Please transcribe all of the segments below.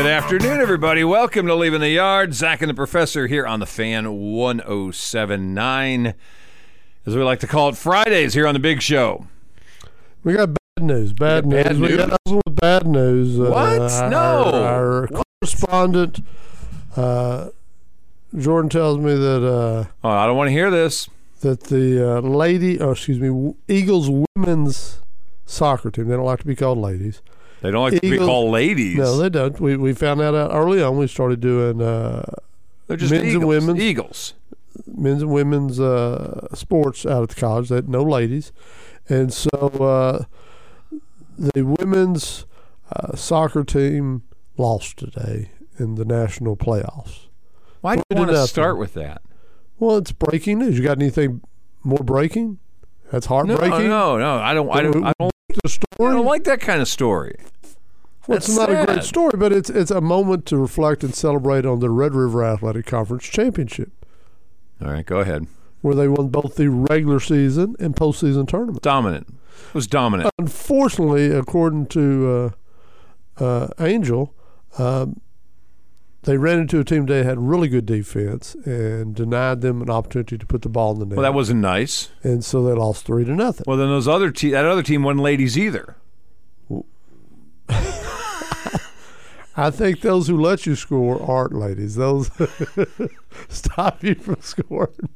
Good afternoon, everybody. Welcome to Leaving the Yard. Zach and the Professor here on the Fan 1079. As we like to call it, Fridays here on the Big Show. We got bad news. Bad news. bad we got news? with bad news. What? our- No. Our, correspondent, uh, Jordan, tells me that uh, Oh, I don't want to hear this. that the uh, lady, oh, excuse me, Eagles women's soccer team. They don't like to be called ladies. They don't like to be called ladies. No, they don't. We we found that out early on. We started doing uh, They're just men's and women's. Eagles. men's and women's uh, sports out at the college. That no ladies, and so uh, the women's uh, soccer team lost today in the national playoffs. Why do you want to start with that? Well, it's breaking news. You got anything more breaking? That's No, heartbreaking. no, no. I don't. I don't. I don't, The I don't like that kind of story. Well, it's not a great story, but it's it's a moment to reflect and celebrate on the Red River Athletic Conference championship, All right, go ahead. where they won both the regular season and postseason tournament. Dominant. It was dominant. Unfortunately, according to uh, uh, Angel, um, they ran into a team that had really good defense and denied them an opportunity to put the ball in the net. Well, that wasn't nice. and so they lost three to nothing. Well, then those other te- that other team wasn't ladies either. I think those who let you score aren't ladies. Those stop you from scoring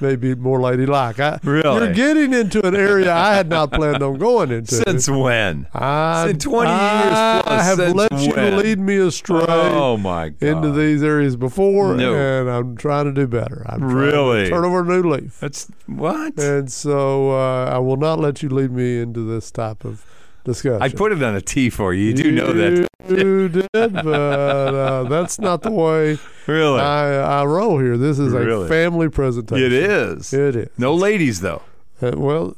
may be more ladylike. I, Really? You're getting into an area I had not planned on going into. Since when? I, since 20 years plus. I have let you when? lead me astray. Oh my god! into these areas before, No. and I'm trying to do better. I'm Really? turn over a new leaf, That's what and so uh, I will not let you lead me into this type of discussion. I put it on a T for you. You do know that, You did, but uh, that's not the way really? I, I roll here. This is Really? a family presentation. it is. It is. No ladies though. Uh, well,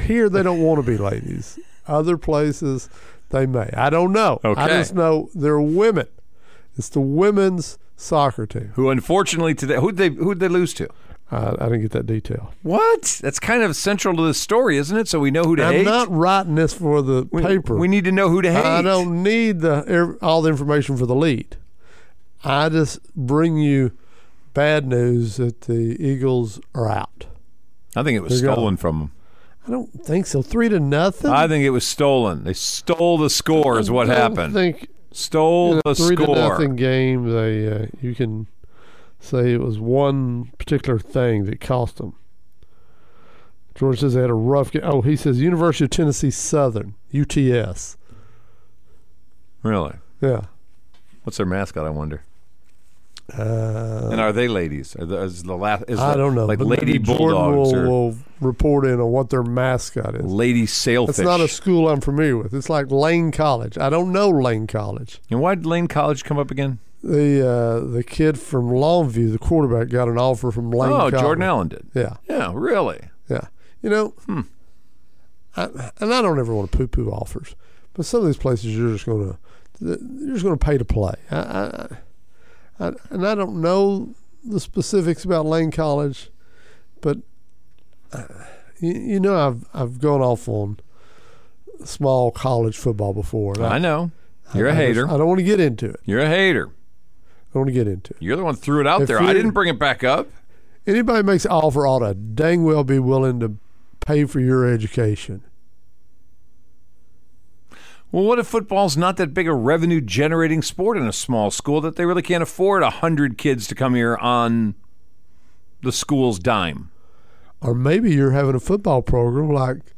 here they don't want to be ladies. Other places they may. I don't know. Okay. I just know they're women. It's the women's soccer team. Who unfortunately today who'd they who'd they lose to? I, I didn't get that detail. What? That's kind of central to the story, isn't it? So we know who to I'm hate. not writing this for the we, paper. We need to know who to hate. I don't need the all the information for the lead. I just bring you bad news that the Eagles are out. I think it was you go. stolen from them. I don't think so. Three to nothing. I think it was stolen. They stole the score. Is what happened. I don't happened. think Stole in a the three to nothing game. They uh, you can say it was one particular thing that cost them. George says they had a rough game. Oh, he says University of Tennessee Southern UTS. Really? Yeah. What's their mascot? I wonder. Uh, And are they ladies? Are the, is the last? Is I the- don't know. Like lady bulldogs will, or will report in on what their mascot is. lady sailfish? It's not a school I'm familiar with. It's like Lane College. I don't know Lane College. and why did Lane College come up again? The uh, the kid from Longview, the quarterback, got an offer from Lane oh, College. Jordan Allen did. Yeah, Yeah, really. yeah. You know, Hmm. I, and I don't ever want to poo-poo offers, but some of these places you're just going to you're just going to pay to play. I, I, I, and I don't know the specifics about Lane College, but uh, you, you know I've I've gone off on small college football before. and I know. You're a a hater. I don't want to get into it. You're a hater. Don't want to get into it. You're the one who threw it out If there. I didn't bring it back up. Anybody makes an offer ought to dang well be willing to pay for your education. Well, what if football's not that big a revenue generating sport in a small school that they really can't afford a hundred kids to come here on the school's dime? Or maybe you're having a football program like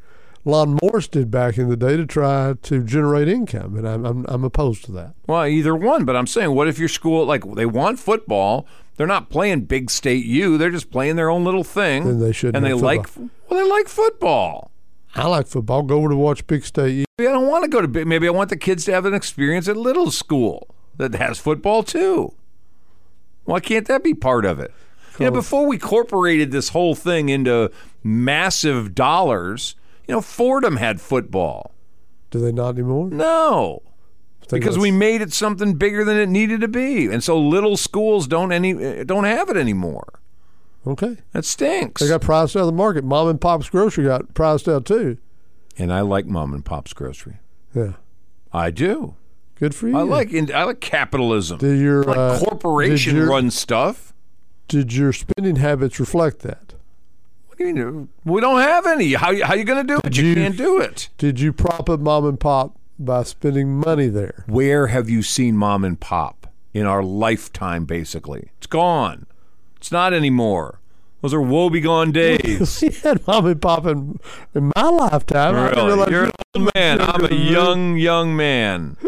Lon Morris did back in the day to try to generate income, and I'm I'm, I'm opposed to that. Well, either one, but I'm saying, what if your school, like, they want football? They're not playing big state U. They're just playing their own little thing. Then they shouldn't And they have like, football. well, they like football. I like football. Go over to watch Big State. U. Maybe I don't want to go to big. Maybe I want the kids to have an experience at little school that has football too. Why can't that be part of it? You know, before we corporated this whole thing into massive dollars, you know, Fordham had football. Do they not anymore? No, because we made it something bigger than it needed to be, and so little schools don't any don't have it anymore. okay. That stinks. They got priced out of the market. Mom and Pop's grocery got priced out too. and I like mom and pop's grocery. Yeah. I do. Good for you. I like I like capitalism. Did your I like uh, corporation your- run stuff. Did your spending habits reflect that? You mean? We don't have any. How how you going to do it? You, you- can't do it. Did you prop up mom and pop by spending money there? Where have you seen mom and pop in our lifetime? Basically, it's gone. It's not anymore. Those are woebegone days. we had mom and pop in, in my lifetime. Really? You're an old man. I'm a younger than me. young, young man.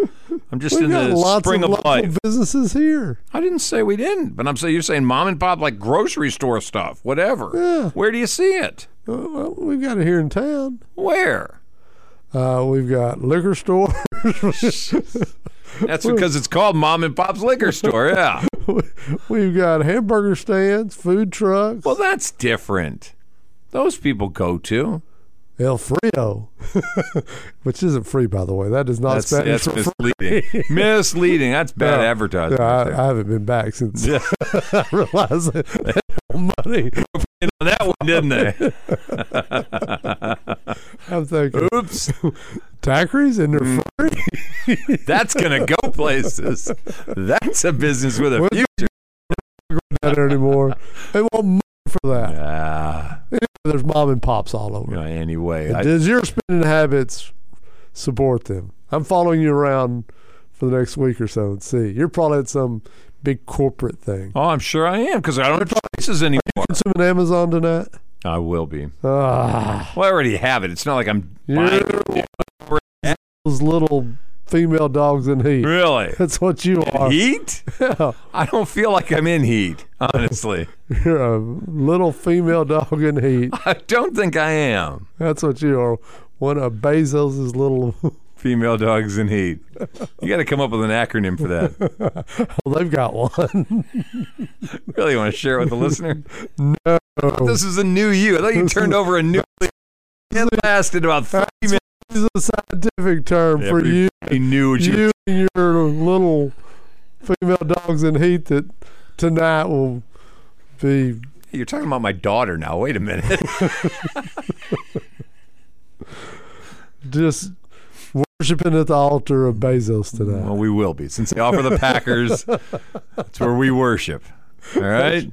I'm just We've in got the lots spring of of life. businesses here. I didn't say we didn't, but I'm saying you're saying mom and pop like grocery store stuff, whatever. Yeah. Where do you see it? Uh, well, we've got it here in town. Where? Uh, we've got liquor stores. That's because it's called mom and pop's liquor store. Yeah. we've got hamburger stands, food trucks. Well, that's different. Those people go to. El Frio, which isn't free, by the way. That is not That's, Spanish that's misleading. misleading. That's bad Yeah. advertising. Yeah, I. I haven't been back since Yeah. I realized that money. on that one, didn't they? I'm thinking Oops. daiquiris and they're Mm. free. That's going to go places. That's a business with a future. Not anymore. They want money for that. Ah, There's mom and pops all over. yeah, anyway. I, Does your spending habits support them? I'm following you around for the next week or so and see. You're probably at some big corporate thing. oh, I'm sure I am because I don't have choices anymore. Consuming Amazon tonight? I will be. Ah, Well, I already have it. It's not like I'm you're buying it. those little female dogs in heat. Really? That's what you are. Heat? Yeah, I don't feel like I'm in heat, honestly. you're a little female dog in heat. I don't think I am. That's what you are. One of Bezos's little. Female dogs in heat. You got to come up with an acronym for that. well, they've got one. Really want to share it with the listener? no. This is a new you. I thought you turned over a new. It lasted about three minutes. Is a scientific term for you. Everybody knew what you. you and your little female dogs in heat that tonight will be You're talking about my daughter now. Wait a minute. just worshiping at the altar of Bezos tonight. well, we will be since they offer the Packers. That's where we worship. All right.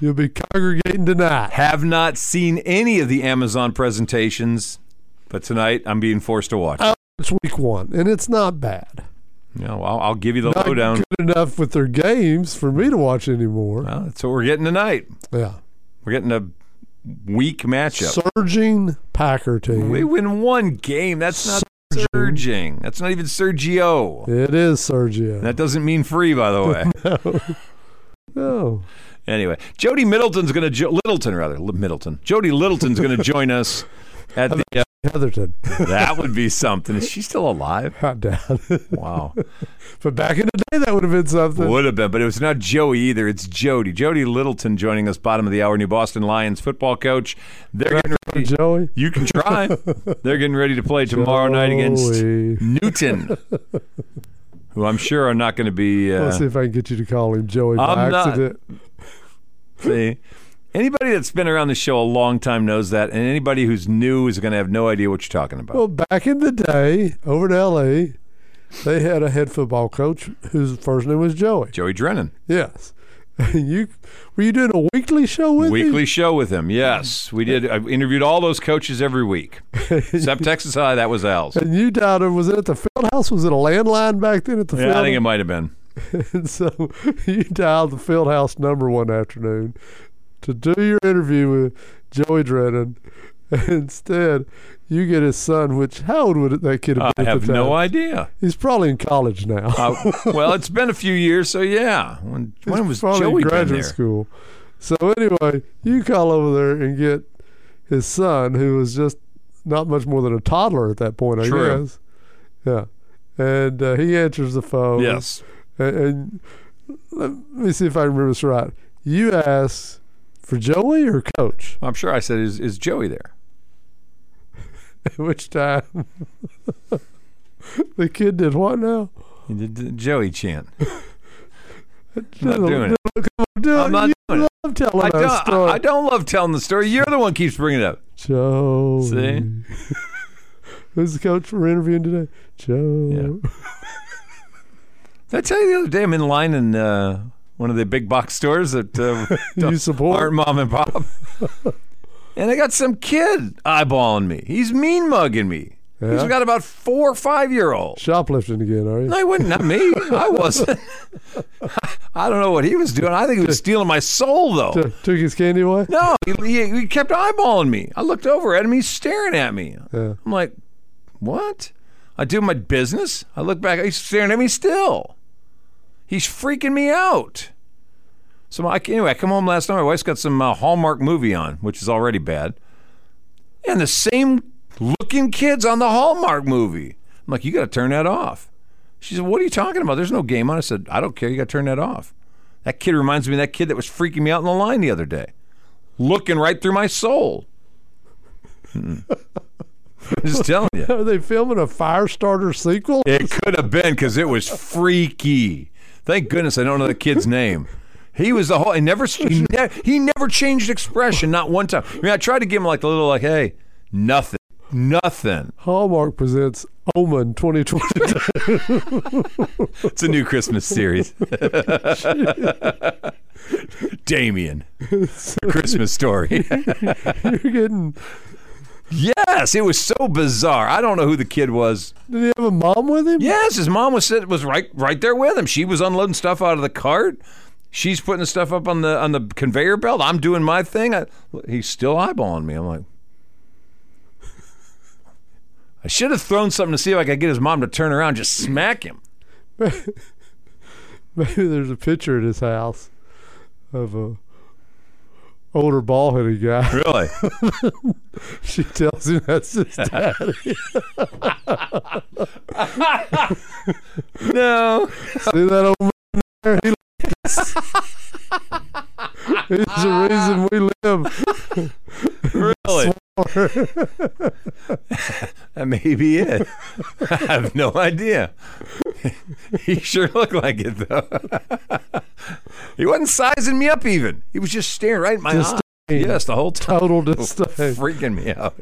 You'll be congregating tonight. Have not seen any of the Amazon presentations, but tonight I'm being forced to watch. It's week one, and it's not bad. You know, I'll, I'll give you the Not lowdown. good enough with their games for me to watch anymore. Well, that's what we're getting tonight. Yeah. We're getting a weak matchup. Surging Packer team. We win one game. That's not Surging. surging. That's not even Sergio. It is Sergio. That doesn't mean free, by the way. no. anyway, Jody Middleton's going to jo- Littleton rather Middleton. Jody Littleton's going to join us at the. Uh, Heatherton. that would be something. Is she still alive? Hot down. Wow, but back in the day, that would have been something. would have been, but it was not Joey either. It's Jody. Jody Littleton joining us, bottom of the hour, new Boston Lions football coach. They're getting ready. Joey. You can try. They're getting ready to play tomorrow night against Newton, who I'm sure are not going to be. Uh, Let's see if I can get you to call him Joey I'm not- accident. See, anybody that's been around the show a long time knows that, and anybody who's new is going to have no idea what you're talking about. Well, back in the day, over in L.A., they had a head football coach whose first name was Joey. Joey Drennan, Yes. you were you doing a weekly show with weekly show with him. Yes, we did. I interviewed all those coaches every week, except Texas High. That was Al's. And you dialed it. Was it at the field house? Was it a landline back then at the Yeah, I field? think it might have been. and so you dialed the field house number one afternoon to do your interview with Joey Drennan. Instead, you get his son, which how old would that kid have I been at have no idea. He's probably in college now. Uh, well, it's been a few years, so yeah. When, when was probably Joey graduate school. So anyway, you call over there and get his son, who was just not much more than a toddler at that point, I True. guess. Yeah, and uh, he answers the phone. Yes. and, and let me see if I remember this right. You asked for Joey or Coach? I'm sure I said, is, is Joey there? At which time the kid did what now? He did the Joey chant. Not doing it. I'm not doing it. telling I don't, story. I, I don't love telling the story. You're the one who keeps bringing it up. Joey. See? Who's the coach we're interviewing today? Joe. Did I tell you the other day I'm in line in uh, one of the big box stores that uh, You support? aren't mom and pop, and I got some kid eyeballing me. He's mean mugging me. He's got about four or five year olds. Shoplifting again, are you? No, he wasn't. Not me. I wasn't. I don't know what he was doing. I think he was stealing my soul, though. T- took his candy away? No, he, he, he kept eyeballing me. I looked over at him. He's staring at me. Yeah. I'm like, what? I do my business. I look back. He's staring at me still. He's freaking me out. So I, anyway, I come home last night. My wife's got some uh, Hallmark movie on, which is already bad, and the same looking kids on the Hallmark movie. I'm like, you got to turn that off. She said, "What are you talking about? There's no game on." I said, "I don't care. You got to turn that off." That kid reminds me of that kid that was freaking me out in the line the other day, looking right through my soul. I'm just telling you. Are they filming a Firestarter sequel? It could have been because it was freaky. Thank goodness I don't know the kid's name. He was the whole. He never. He, ne- he never changed expression. Not one time. I mean, I tried to give him like a little like, hey, nothing, nothing. Hallmark presents Omen 2022. It's a new Christmas series. Damien, Christmas story. You're getting. Yes, it was so bizarre. I don't know who the kid was. Did he have a mom with him? Yes, his mom was sit, was right right there with him. She was unloading stuff out of the cart. She's putting the stuff up on the on the conveyor belt. I'm doing my thing. I, he's still eyeballing me. I'm like, I should have thrown something to see if I could get his mom to turn around, just smack him. Maybe there's a picture at his house of a older ball headed guy. Really? She tells him that's his daddy. no. See that old man there? He He's the reason we live. Really? That may be it. I have no idea. he sure looked like it though. He wasn't sizing me up even. He was just staring right in my Just eye. Yes, the whole time. Total disdain. Freaking me out.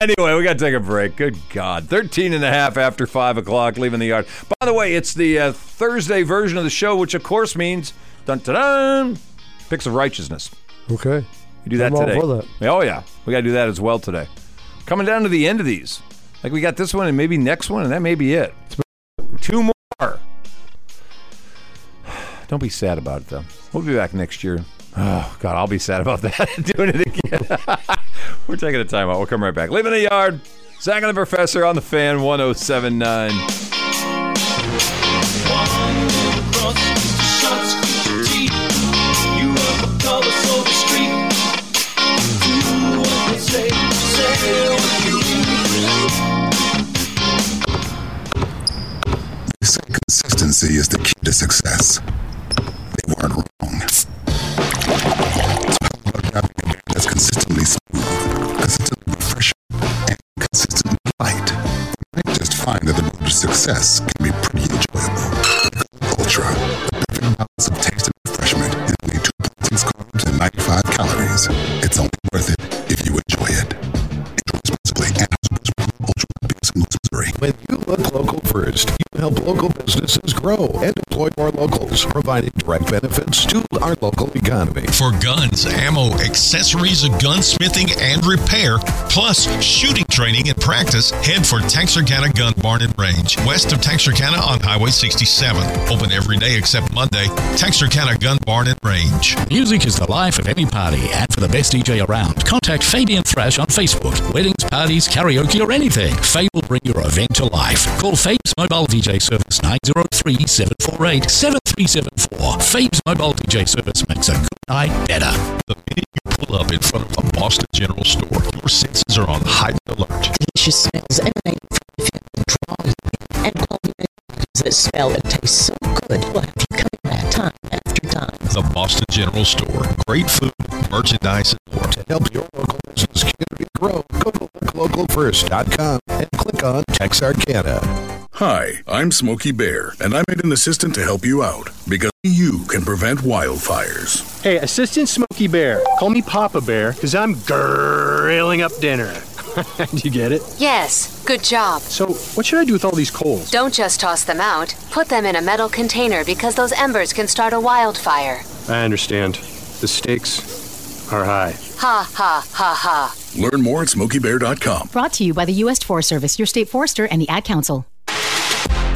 Anyway, we got to take a break. Good God. 13 and a half after 5 o'clock, leaving the yard. By the way, it's the uh, Thursday version of the show, which of course means dun dun dun, picks of righteousness. Okay. We do that I'm today. for that. Oh yeah, we got to do that as well today. Coming down to the end of these, like we got this one and maybe next one, and that may be it. Two more. Don't be sad about it though. We'll be back next year. Oh God, I'll be sad about that. Doing it again. We're taking a time out. We'll come right back. Leaving the yard. Zach and the Professor on the fan 1079. They say consistency is the key to success. Weren't wrong. That's consistently smooth, consistently refreshing, and consistently light? You might just find that the road to success can be pretty enjoyable. Ultra, the perfect balance of taste and refreshment is only 2.6 carbs and 95 calories. It's only worth it When you look local first, you help local businesses grow and employ more locals, providing direct benefits to our local economy. For guns, ammo, accessories, gunsmithing, and repair, plus shooting training and practice, head for Texarkana Gun Barn and Range, west of Texarkana on Highway 67. Open every day except Monday. Texarkana Gun Barn and Range. Music is the life of any party, and for the best DJ around, contact Fabian Thrash on Facebook. Weddings, parties, karaoke, or anything, Faye will bring your event to life. Call Fabe's Mobile DJ Service 903 748 7374. Fabe's Mobile DJ Service makes a good night better. The minute you pull up in front of a Boston General Store, your senses are on heightened alert. delicious smells emanate from the field and draw you and menus that smell and taste so good will The Boston General Store. Great food, merchandise, and more. To help your local business community grow, go to looklocalfirst.com and click on Texarkana. Hi, I'm Smokey Bear, and I'm an assistant to help you out because you can prevent wildfires. Hey, Assistant Smokey Bear, call me Papa Bear, because I'm grilling up dinner. Did you get it? Yes, good job. So, what should I do with all these coals? Don't just toss them out. Put them in a metal container because those embers can start a wildfire. I understand. The stakes are high. Ha ha ha ha. Learn more at SmokeyBear.com. Brought to you by the U.S. Forest Service, your state forester, and the Ad Council.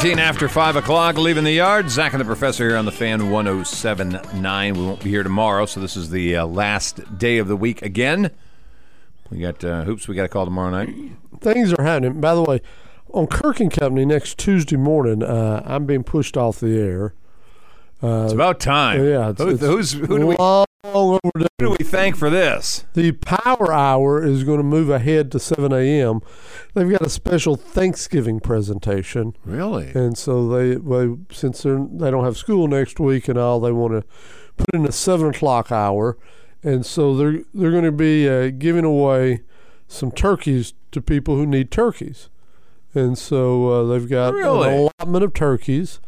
17 after 5 o'clock, leaving the yard. Zach and the professor here on the fan 1079. We won't be here tomorrow, so this is the uh, last day of the week again. We got uh, hoops we got to call tomorrow night. Things are happening. By the way, on Kirk and Company next Tuesday morning, uh, I'm being pushed off the air. Uh, It's about time. Yeah, it's, Who- it's who's- who do we- long overdue. Who do we thank for this? The Power Hour is going to move ahead to 7 a.m. They've got a special Thanksgiving presentation. Really? And so they, they since they're, they don't have school next week and all, they want to put in a 7 o'clock hour. And so they're, they're going to be uh, giving away some turkeys to people who need turkeys. And so uh, they've got Really? an allotment of turkeys.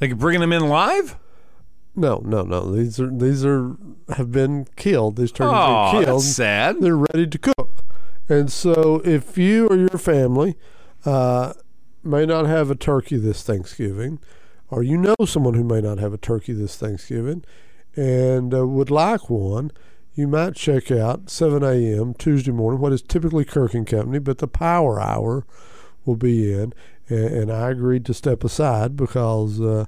Like bringing them in live? No, no, no. These are these are have been killed. These turkeys are killed. that's sad. They're ready to cook. And so, if you or your family uh, may not have a turkey this Thanksgiving, or you know someone who may not have a turkey this Thanksgiving, and uh, would like one, you might check out 7 a.m. Tuesday morning, what is typically Kirk and Company, but the Power Hour will be in. And, and I agreed to step aside because uh,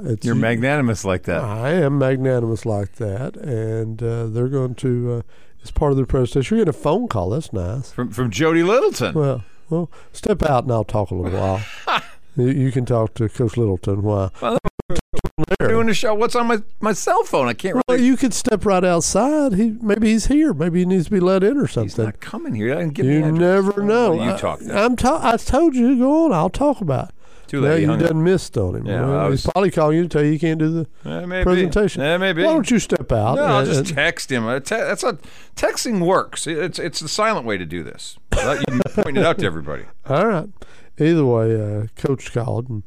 it's You're magnanimous like that. I am magnanimous like that, and uh, they're going to, uh, as part of their presentation, you're getting a phone call. That's nice. From from Jody Littleton. Well, well, step out and I'll talk a little while. you, you can talk to Coach Littleton while. Well, We're doing a show. What's on my, my cell phone? I can't Well, really. you could step right outside. He maybe he's here. Maybe he needs to be let in or something. He's not coming here. I didn't give you never know. You I- talk. then. I'm ta- I told you. Go on. I'll talk about. it. Too late. He you hung up. done missed on him. Yeah, Well, I he's was- probably calling you to tell you you can't do the maybe. presentation. Yeah, maybe. Why don't you step out? No, I'll just text him. Te- That's a texting works. It's it's the silent way to do this. You point it out to everybody. All right. Either way, uh, Coach called and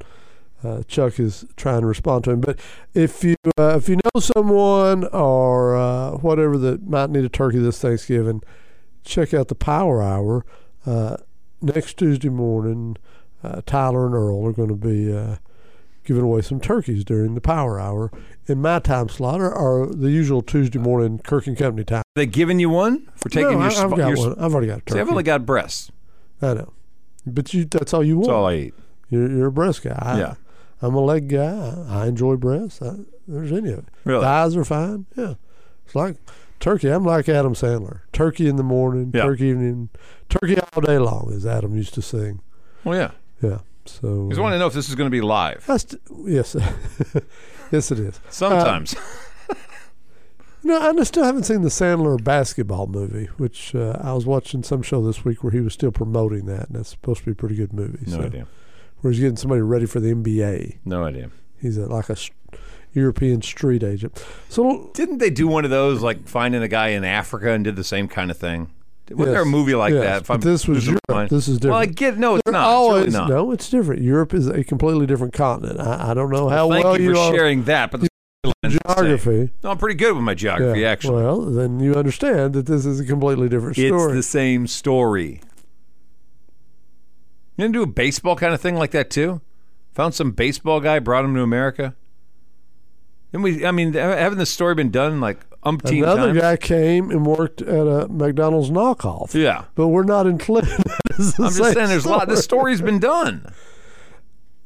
uh, Chuck is trying to respond to him. But if you uh, if you know someone or uh, whatever that might need a turkey this Thanksgiving, check out the Power Hour uh, next Tuesday morning. Uh, Tyler and Earl are going to be uh, giving away some turkeys during the Power Hour in my time slot or, or the usual Tuesday morning Kirk and Company time. They giving you one for taking No, your. I- I've got your one. I've already got a See, turkey. I've only got breasts. I know, but you that's all you want. That's all I eat. You're, you're a breast guy. I, Yeah. I'm a leg guy. I, I enjoy breasts. I, there's any of it. Really? Thighs are fine. Yeah. It's like turkey. I'm like Adam Sandler. Turkey in the morning, Yeah. turkey evening, turkey all day long, as Adam used to sing. Well, yeah. Yeah. So. Because I want to know if this is going to be live. T- yes, yes, it is. Sometimes. Uh, know, I still haven't seen the Sandler basketball movie, which uh, I was watching some show this week where he was still promoting that, and that's supposed to be a pretty good movie. no so, idea. Where he's getting somebody ready for the NBA. No idea. He's a, like a European street agent. So Didn't they do one of those, like finding a guy in Africa and did the same kind of thing? Wasn't there a movie like yes, that? If I'm this was Europe. mind. This is different. Well, I get no, it's They're not. Always, it's really not. No, it's different. Europe is a completely different continent. I, I don't know how Thank well you for are sharing that, but the storylines are the same. geography. No, I'm pretty good with my geography, Yeah. actually. Well, then you understand that this is a completely different story. it's the same story. You didn't do a baseball kind of thing like that too? Found some baseball guy, brought him to America. And we, I mean, haven't this story been done like umpteen Another times? guy came and worked at a McDonald's knockoff. Yeah. But we're not included. I'm just saying, there's a lot. This story's been done.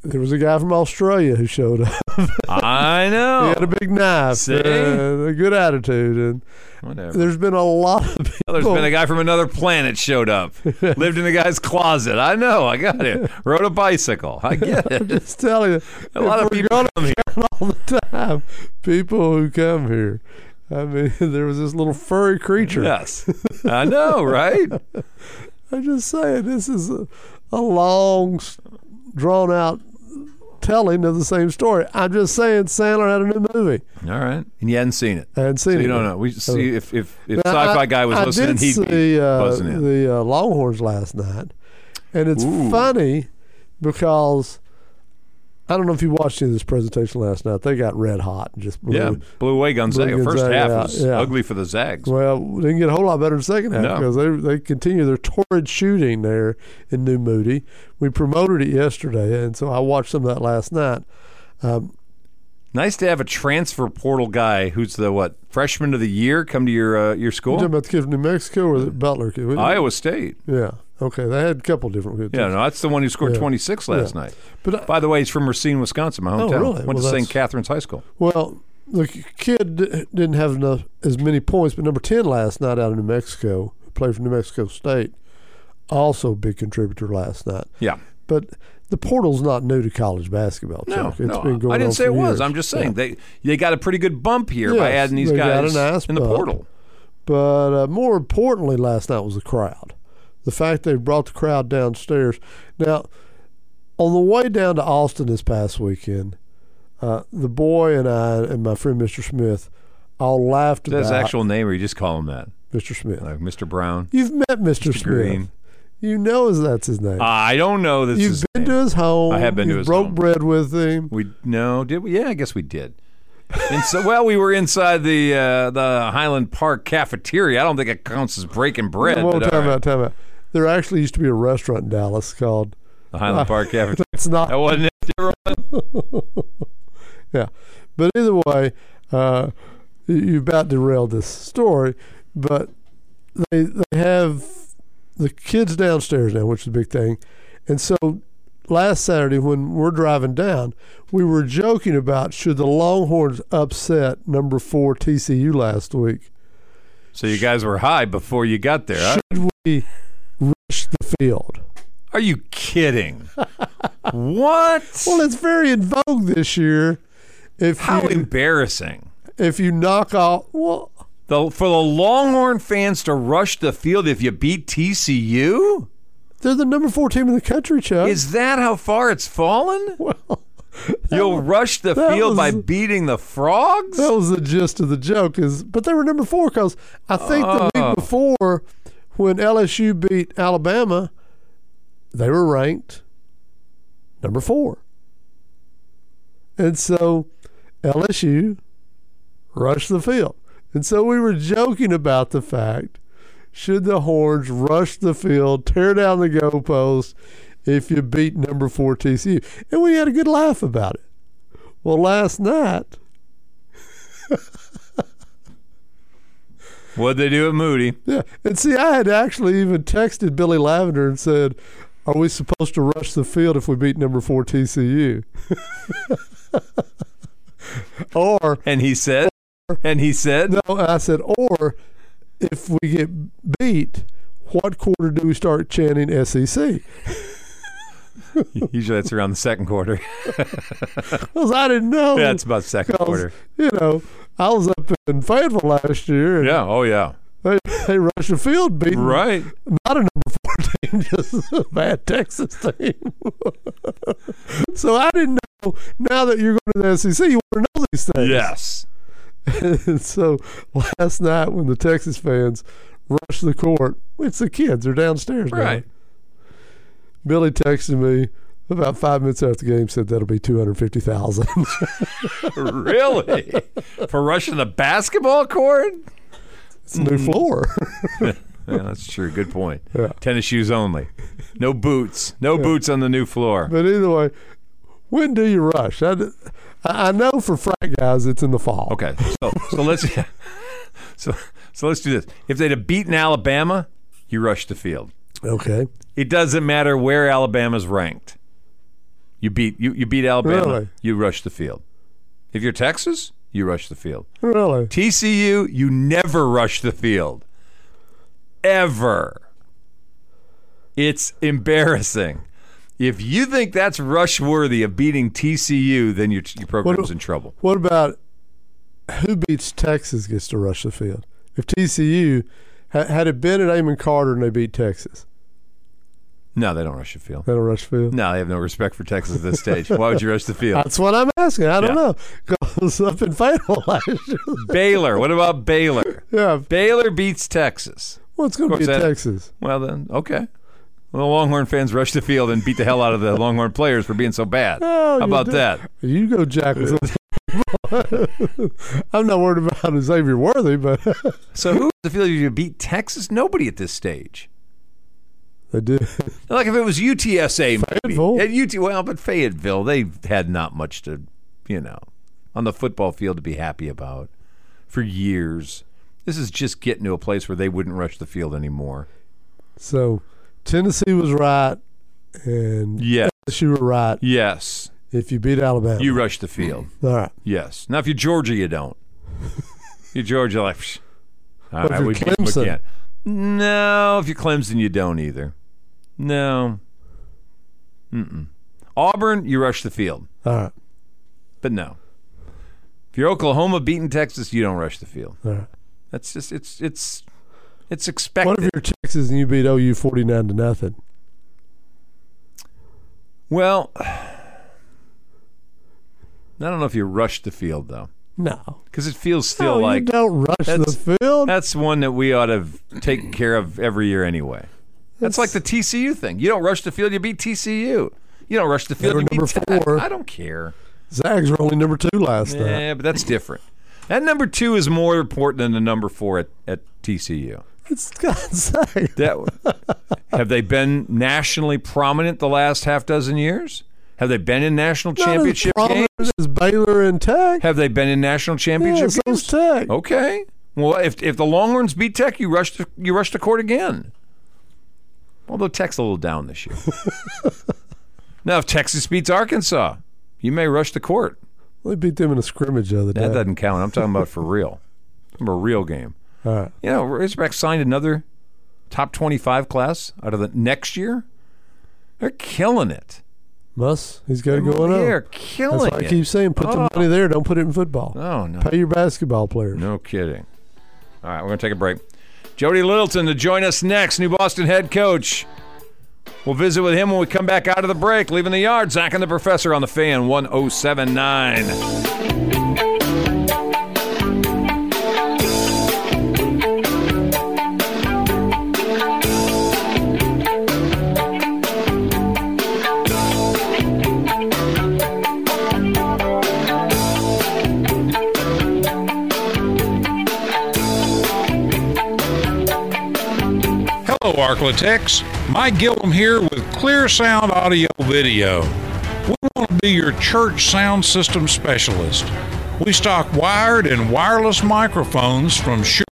there was a guy from Australia who showed up. I know. he had a big knife, See? and a good attitude, and Whatever. there's been a lot of people. There's been a guy from another planet showed up, lived in the guy's closet. I know. I got it. Rode a bicycle. I get it. I'm just telling you, A lot of people come here. all the time. People who come here. I mean, there was this little furry creature. Yes, I know, right? I'm just saying, this is a, a long, drawn out telling of the same story. I'm just saying, Sandler had a new movie. All right, and you hadn't seen it. I hadn't seen so it you don't know. We see if if, if Now, sci-fi I- guy was I listening, he'd see be uh, buzzing in. the uh, Longhorns last night, and it's Ooh. funny because I don't know if you watched any of this presentation last night. They got red hot and just blew. yeah, blew away Gonzaga. blew First half out, was yeah. ugly for the Zags. Well, they didn't get a whole lot better in the second half No. because they they continue their torrid shooting there in New Moody. We promoted it yesterday, and so I watched some of that last night. Um, Nice to have a transfer portal guy who's the what freshman of the year come to your uh, your you school. talking about the kid from New Mexico or the Butler kid? Iowa State. Yeah. Okay. They had a couple different. Yeah, no, that's the one who scored Yeah. 26 last Yeah. night. But I- By the way, he's from Racine, Wisconsin, my hometown. Oh, hometown. really? Went Well, to St. Catherine's High School. Well, the kid didn't have enough as many points, but number ten last night out of New Mexico, played for New Mexico State, also a big contributor last night. Yeah. But the portal's not new to college basketball. No, Chuck. It's no, been going I didn't say it was. years. I'm just saying Yeah. they they got a pretty good bump here by adding these guys nice in the portal. But uh, more importantly, last night was the crowd. The fact they brought the crowd downstairs. Now, on the way down to Austin this past weekend, uh, the boy and I and my friend Mr. Smith all laughed Is that his about actual name, or you just call him that? Mr. Smith. Like Mr. Brown. You've met Mr. Smith. Green. You know as that's his name. I don't know this. You've been to his home. I have been to You've his broke home. bread with him. We no, did we? Yeah, I guess we did. And so, well, we were inside the uh, the Highland Park cafeteria. I don't think it counts as breaking bread. Whoa, time right. out, time out. There actually used to be a restaurant in Dallas called The Highland Park cafeteria. It's not. That wasn't it. yeah, but either way, uh, you- about derailed this story. But they they have the kids downstairs now, which is a big thing. And so last Saturday when we're driving down, we were joking about should the Longhorns upset number four TCU last week. So you guys were high before you got there. huh? Should we rush the field? Are you kidding? what? Well, it's very in vogue this year. If How you, embarrassing! if you knock out, well, The, for the Longhorn fans to rush the field if you beat TCU? they're the number four team in the country, Chuck. Is that how far it's fallen? well, You'll rush the field by beating the frogs? that was the gist of the joke. Is but they were number four because I think the Oh. week before when LSU beat Alabama, they were ranked number four, and so LSU rushed the field, and so we were joking about the fact should the Horns rush the field, tear down the goalpost if you beat number four TCU, and we had a good laugh about it. Well, last night. What'd they do at Moody? Yeah, and see, I had actually even texted Billy Lavender and said, "Are we supposed to rush the field if we beat number four TCU?" or And he said, and he said, no, I said, or if we get beat, what quarter do we start chanting SEC? usually that's around the second quarter. Because I didn't know. yeah, it's about second quarter. You know, I was up in Fayetteville last year, Yeah, oh yeah. they, they rushed the field, beating Right. not a number four team, just a bad Texas team. so I didn't know. Now that you're going to the SEC, you want to know these things. Yes. and so last night, when the Texas fans rushed the court, it's the kids. They're downstairs now. Billy texted me about five minutes after the game. Said that'll be two hundred fifty thousand. really? For rushing the basketball court? it's a new hmm. floor. Yeah, that's true. Good point. Yeah. Tennis shoes only. No boots. No boots on the new floor. but either way, when do you rush? I, I know for frat guys, it's in the fall. Okay. So so let's so so let's do this. If they'd have beaten Alabama, you rush the field. Okay. It doesn't matter where Alabama's ranked. You beat you, you beat Alabama. Really? You rush the field. If you're Texas, you rush the field. Really? TCU, you never rush the field. Ever. It's embarrassing. If you think that's rush worthy of beating TCU, then your, your program's in trouble. What about who beats Texas gets to rush the field? If TCU had it been at Amon Carter and they beat Texas, No, they don't rush the field. they don't rush the field. No, they have no respect for Texas at this stage. Why would you rush the field? That's what I'm asking. I don't Yeah. know. Because up in last year. Baylor. What about Baylor? yeah. Baylor beats Texas. Well, it's going to be that- Texas. Well, then, okay. Well, the Longhorn fans rush the field and beat the hell out of the Longhorn players for being so bad. Oh, How about do- that? You go, Jack. I'm not worried about Xavier Worthy, but So who's the field you beat Texas? Nobody at this stage. They did. Like if it was UTSA, maybe. At UT, well, but Fayetteville, they had not much to, you know, on the football field to be happy about for years. This is just getting to a place where they wouldn't rush the field anymore. So Tennessee was right, and Yes. you were right. Yes. If you beat Alabama, You rush the field. all right. Yes. Now, if you're Georgia, you don't. you're Georgia, like, all you're we Clemson? again. No, if you're Clemson, you don't either. No. Mm-mm. Auburn, you rush the field. All right. But no. If you're Oklahoma beating Texas, you don't rush the field. All right. That's just it's it's it's expected. What if you're Texas and you beat OU 49 to nothing? well, I don't know if you rush the field though, No. because it feels still no, like you don't rush that's- the field. that's one that we ought to have taken care of every year anyway. That's like the TCU thing. You don't rush the field, you beat TCU. You don't rush the field, you beat number Tech. four. I don't care. Zags were only number two last night. Yeah, but that's different. That number two is more important than the number four at, at TCU. It's God's sake. That have they been nationally prominent the last half dozen years? Have they been in national Not championship as games? as Baylor and Tech. Have they been in national Yeah, championship so's games? Tech. Okay. Well, if if the Longhorns beat Tech, you rush to you rush to court again. Although Tech's a little down this year. now, if Texas beats Arkansas, you may rush the court. They beat them in a scrimmage the other day. That doesn't count. I'm talking about for real. I'm a real game. All right. You know, Razorback signed another top 25 class out of the next year. They're killing it. Muss, he's got it going on. They're killing That's why I keep saying put Oh. the money there. Don't put it in football. Oh, no. Pay your basketball players. No kidding. All right, we're going to take a break. Jody Littleton to join us next, new Boston head coach. We'll visit with him when we come back out of the break. Leaving the yard, Zach and the Professor on the fan 1079. Hello, ArkLaTex. Mike Gillum here with Clear Sound Audio Video. We want to be your church sound system specialist. We stock wired and wireless microphones from Shure,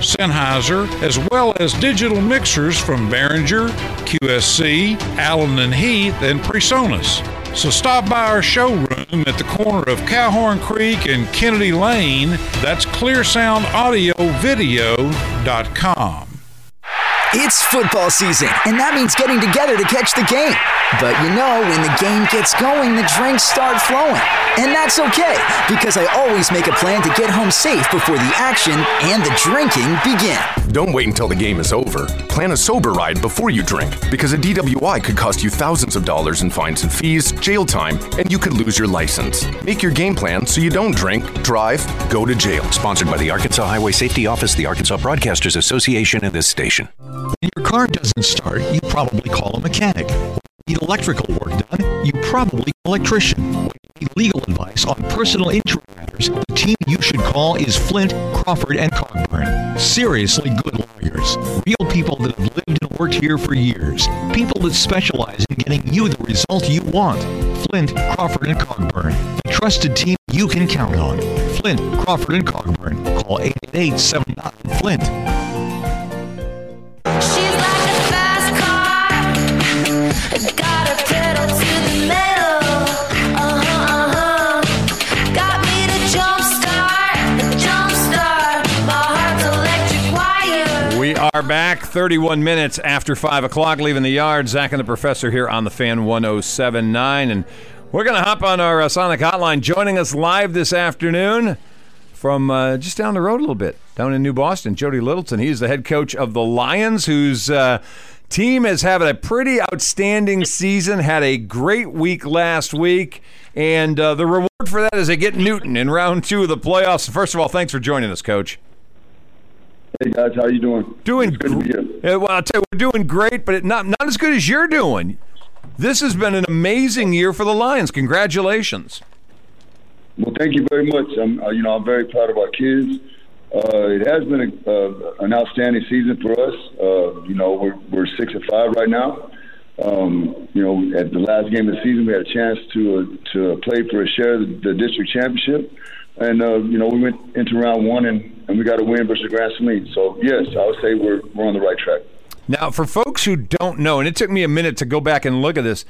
Sennheiser, as well as digital mixers from Behringer, QSC, Allen and Heath, and Presonus. So stop by our showroom at the corner of Cowhorn Creek and Kennedy Lane. That's clearsoundaudiovideo.com. It's football season, and that means getting together to catch the game. But you know, when the game gets going, the drinks start flowing. And that's okay, because I always make a plan to get home safe before the action and the drinking begin. Don't wait until the game is over. Plan a sober ride before you drink, because a DWI could cost you thousands of dollars in fines and fees, jail time, and you could lose your license. Make your game plan so you don't drink, drive, go to jail. Sponsored by the Arkansas Highway Safety Office, the Arkansas Broadcasters Association, and this station. When your car doesn't start, you probably call a mechanic. When you need electrical work done, you probably call an electrician. When you need legal advice on personal injury matters, the team you should call is Flint, Crawford, and Cogburn. Seriously good lawyers. Real people that have lived and worked here for years. People that specialize in getting you the result you want. Flint, Crawford, and Cogburn. The trusted team you can count on. Flint, Crawford, and Cogburn. Call 888-79-FLINT. Are back 31 minutes after 5 o'clock, leaving the yard. Zach and the professor here on the fan 1079. And we're going to hop on our uh, Sonic Hotline. Joining us live this afternoon from uh, just down the road a little bit, down in New Boston, Jody Littleton. He's the head coach of the Lions, whose uh, team has had a pretty outstanding season, had a great week last week. And uh, the reward for that is they get Newton in round two of the playoffs. First of all, thanks for joining us, Coach. Hey guys, how you doing? Doing good. Yeah, well, I'll tell you, we're doing great, but not not as good as you're doing. This has been an amazing year for the Lions. Congratulations. Well, thank you very much. I'm, uh, you know, I'm very proud of our kids. Uh, it has been a, uh, an outstanding season for us. Uh, you know, we're we're six and five right now. Um, you know, at the last game of the season, we had a chance to uh, to play for a share of the, the district championship, and uh, you know, we went into round one and, and we got a win versus Grand Saline. So yes, I would say we're we're on the right track. Now, for folks who don't know, and it took me a minute to go back and look at this.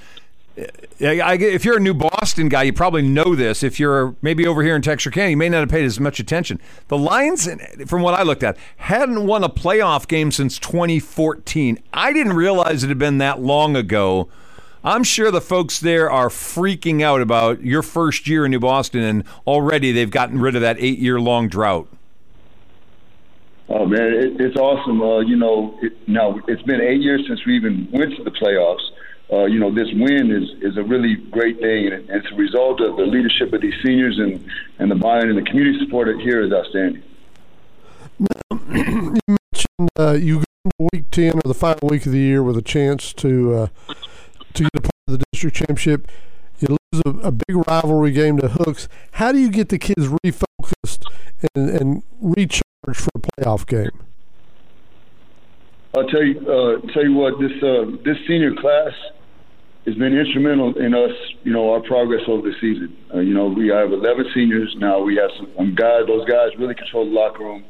Eh, eh, I, if you're a new Boston guy, you probably know this. If you're maybe over here in Texarkana, you may not have paid as much attention. The Lions, eh, from what I looked at, hadn't won a playoff game since 2014. I didn't realize it had been that long ago. I'm sure the folks there are freaking out about your first year in New Boston, and already they've gotten rid of that eight year long drought. Oh man, it, it's awesome. Uh, you know, it, now it's been eight years since we even went to the playoffs. Uh, you know, this win is is a really great thing, and it's a result of the leadership of these seniors and and the buy-in and the community support here is outstanding. you mentioned uh, you go into week ten or the final week of the year with a chance to uh, to get a part of the district championship. You lose a, a, big rivalry game to Hooks. How do you get the kids refocused and, and recharged for a playoff game? I'll tell you, uh, tell you what this uh, this senior class has been instrumental in us, you know, our progress over the season. Uh, you know, we have 11 seniors now. We have some, some guys; those guys really control the locker room.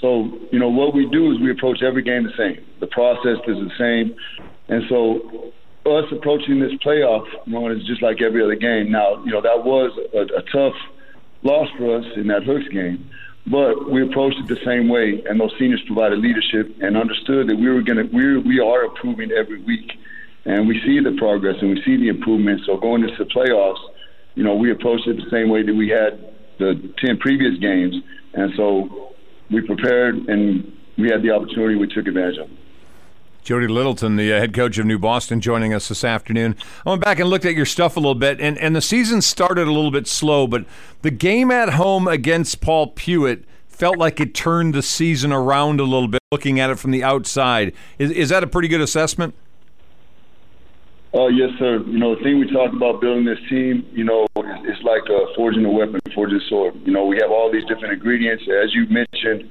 So, you know, what we do is we approach every game the same. The process is the same, and so us approaching this playoff run is just like every other game. Now, you know, that was a, a tough loss for us in that Hooks game. But we approached it the same way, and those seniors provided leadership and understood that we were going to we we are improving every week, and we see the progress and we see the improvement. So going into the playoffs, you know, we approached it the same way that we had the ten previous games, and so we prepared and we had the opportunity. We took advantage of. it. Jody Littleton, the uh, head coach of New Boston, joining us this afternoon. I went back and looked at your stuff a little bit, and, and the season started a little bit slow, but the game at home against Paul Pewitt felt like it turned the season around a little bit, looking at it from the outside. Is, is that a pretty good assessment? Uh, yes, sir. You know, the thing we talked about building this team, you know, it's like uh, forging a weapon, forging a sword. You know, we have all these different ingredients. As you mentioned,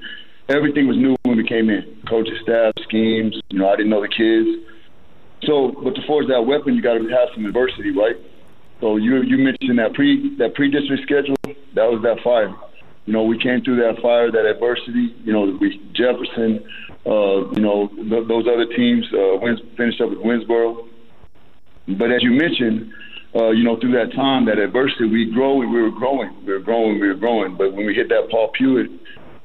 everything was new when we came in. Coaching staff, schemes. You know, I didn't know the kids. So, but to forge that weapon, you got to have some adversity, right? So you you mentioned that pre that pre district schedule. That was that fire. You know, we came through that fire, that adversity. You know, we Jefferson. Uh, you know, th- those other teams uh, wins, finished up with Winnsboro. But as you mentioned, uh, you know, through that time, that adversity, we grow and we were growing, we were growing, we were growing. But when we hit that Paul Pewitt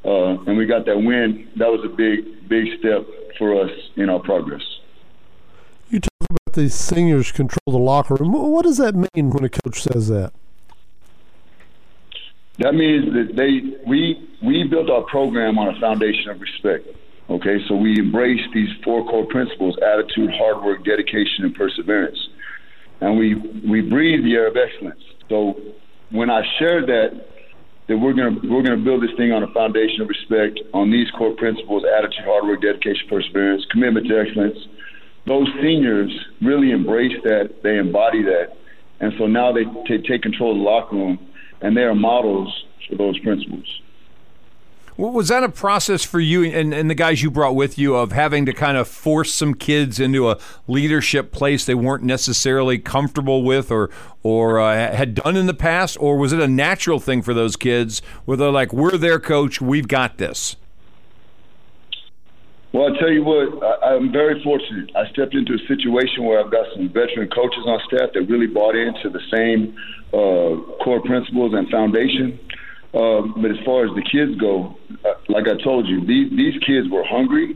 uh, and we got that win. That was a big, big step for us in our progress. You talk about the seniors control the locker room. What does that mean when a coach says that? That means that they we we built our program on a foundation of respect. Okay, so we embrace these four core principles: attitude, hard work, dedication, and perseverance. And we we breathe the air of excellence. So when I shared that that we're gonna we're gonna build this thing on a foundation of respect on these core principles: attitude, hard work, dedication, perseverance, commitment to excellence. Those seniors really embrace that; they embody that, and so now they t- take control of the locker room, and they are models for those principles. Was that a process for you and, and the guys you brought with you of having to kind of force some kids into a leadership place they weren't necessarily comfortable with or or uh, had done in the past, or was it a natural thing for those kids where they're like, "We're their coach, we've got this"? Well, I tell you what, I, I'm very fortunate. I stepped into a situation where I've got some veteran coaches on staff that really bought into the same uh, core principles and foundation. Um, but as far as the kids go, uh, like I told you, these these kids were hungry.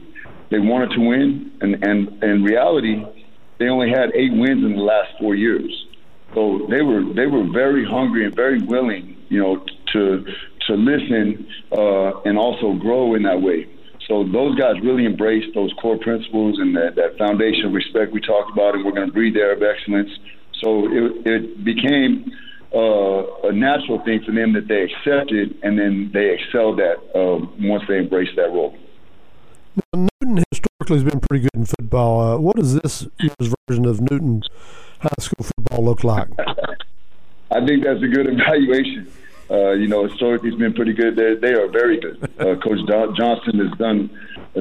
they wanted to win, and and in reality, they only had eight wins in the last four years. So they were they were very hungry and very willing, you know, to to listen uh, and also grow in that way. So those guys really embraced those core principles and that, that foundation of respect we talked about, and we're going to breathe the air of excellence. So it, it became uh, a natural thing for them that they accepted, and then they excelled at uh, once they embraced that role. Now, Newton historically has been pretty good in football. Uh, what does this year's version of Newton high school football look like? I think that's a good evaluation. Uh, you know, historically, it's been pretty good. They, they are very good. Uh, Coach John- Johnson has done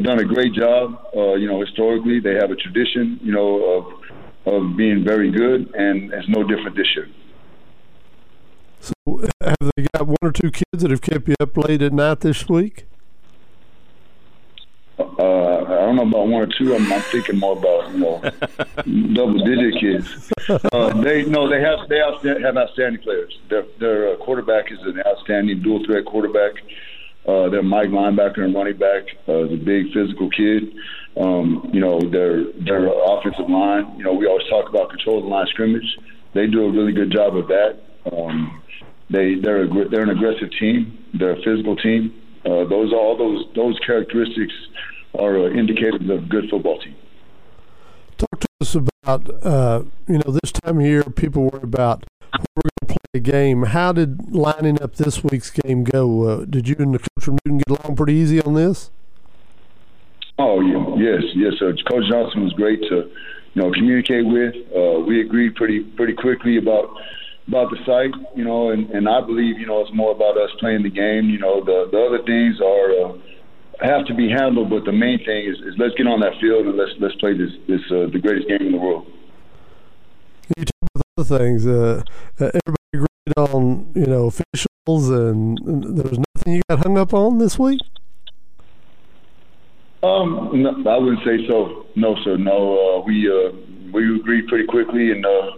done a great job. Uh, you know, historically, they have a tradition. You know, of of being very good, and it's no different this year. Have they got one or two kids that have kept you up late at night this week? Uh, I don't know about one or two. I'm, I'm thinking more about you know double digit kids. Uh, they no, they have they have outstanding players. Their their uh, quarterback is an outstanding dual threat quarterback. Uh, their Mike linebacker and running back uh, is a big physical kid. Um, you know their their offensive line. You know we always talk about control the line scrimmage. They do a really good job of that. Um, they they're a, they're an aggressive team. They're a physical team. Uh, those all those those characteristics are uh, indicators of a good football team. Talk to us about, uh, you know, this time of year, people worry about we're going to play a game. How did lining up this week's game go? Uh, did you and the coach from Newton get along pretty easy on this? Oh yeah, yes, yes. Uh, Coach Johnson was great to, you know, communicate with. Uh, we agreed pretty pretty quickly about about the site, you know, and, and I believe you know it's more about us playing the game. You know, the the other things are. Uh, have to be handled, but the main thing is, is let's get on that field and let's let's play this this uh, the greatest game in the world. You talk about other things. Uh, uh, everybody agreed on, you know, officials, and, and there was nothing you got hung up on this week. Um, no, I wouldn't say so. No, sir. No, uh, we uh, we agreed pretty quickly and uh,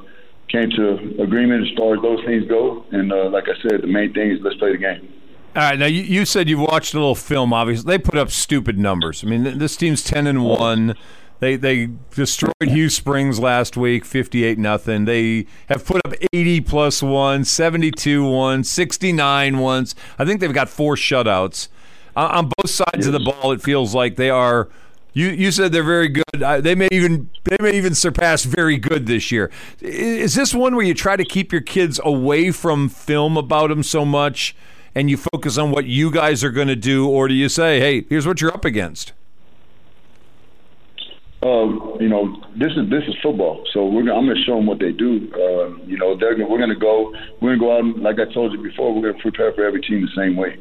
came to agreement as far as those things go. And uh, like I said, the main thing is let's play the game. All right, now you, you said you watched a little film. Obviously, they put up stupid numbers. I mean, th- this team's ten and one. They they destroyed Hughes Springs last week, fifty eight nothing. They have put up eighty plus one, 72 ones, 69 ones. I think they've got four shutouts uh, on both sides of the ball. It feels like they are. You you said they're very good. Uh, they may even they may even surpass very good this year. I- Is this one where you try to keep your kids away from film about them so much? and you focus on what you guys are going to do, or do you say, "Hey, here's what you're up against"? Um, you know, this is this is football, so we're I'm going to show them what they do. Uh, you know, they're we're going to go we're going to go out and, like I told you before. We're going to prepare for every team the same way.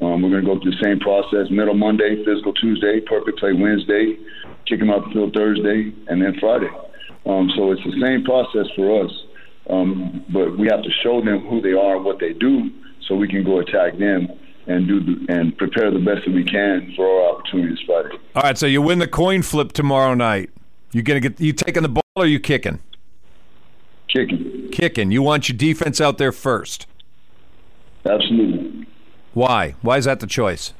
Um, we're going to go through the same process: middle Monday, physical Tuesday, perfect play Wednesday, kick them out the field Thursday, and then Friday. Um, so it's the same process for us, um, but we have to show them who they are and what they do, so we can go attack them and do the, and prepare the best that we can for our opportunity this Friday. All right, so you win the coin flip tomorrow night. You gonna get you taking the ball or you kicking? Kicking. Kicking. You want your defense out there first. Absolutely. Why? Why is that the choice?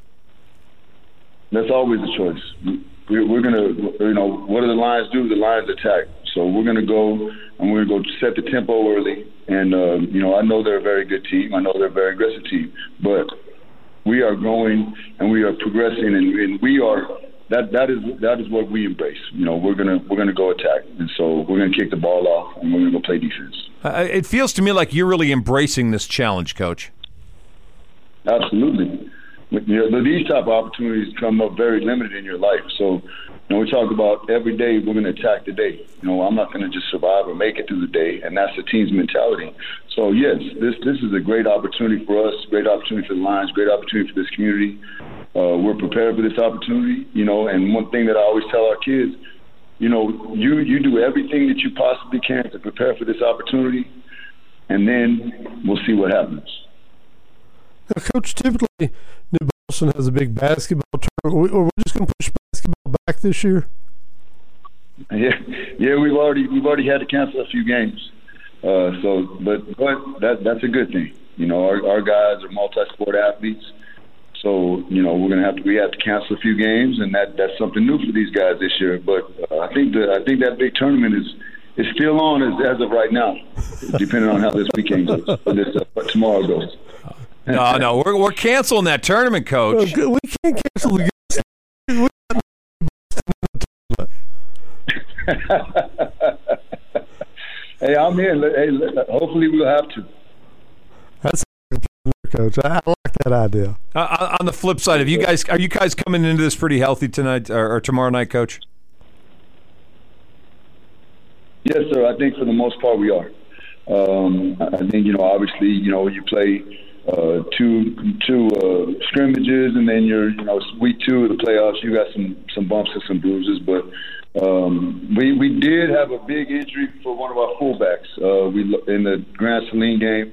That's always the choice. We- We're going to, you know, what do the Lions do? The Lions attack. So we're going to go and we're going to go set the tempo early. And, uh, you know, I know they're a very good team. I know they're a very aggressive team. But we are growing and we are progressing and, and we are that that is that is what we embrace. You know, we're gonna we're gonna go attack, and so we're gonna kick the ball off, and we're gonna go play defense. Uh, it feels to me like you're really embracing this challenge, Coach. Absolutely. These type of opportunities come up very limited in your life. So, you know, we talk about every day we're going to attack the day. You know, I'm not going to just survive or make it through the day, and that's the team's mentality. So, yes, this this is a great opportunity for us, great opportunity for the Lions, great opportunity for this community. Uh, we're prepared for this opportunity, you know. And one thing that I always tell our kids, you know, you you do everything that you possibly can to prepare for this opportunity, and then we'll see what happens. Now, Coach, typically New Boston has a big basketball tournament. Are we just going to push basketball back this year? Yeah, yeah, we've already we've already had to cancel a few games. Uh, so, but but that that's a good thing. You know, our our guys are multi-sport athletes, So you know we're gonna have to we have to cancel a few games, and that that's something new for these guys this year. But uh, I think the I think that big tournament is is still on as, as of right now, depending on how this weekend goes, this uh, tomorrow goes. No, no, we're, we're canceling that tournament, coach. We can't cancel the game. hey, I'm here. Hey, hopefully we'll have to. That's coach. I like that idea. Uh, uh, on the flip side, have you guys are you guys coming into this pretty healthy tonight or, or tomorrow night, coach? Yes, sir. I think for the most part we are. Um, I I think you know, obviously, you know, you play uh, two two uh, scrimmages, and then you're you know week two of the playoffs. You got some some bumps and some bruises, but um, we we did have a big injury for one of our fullbacks. Uh, we in the Grand Saline game,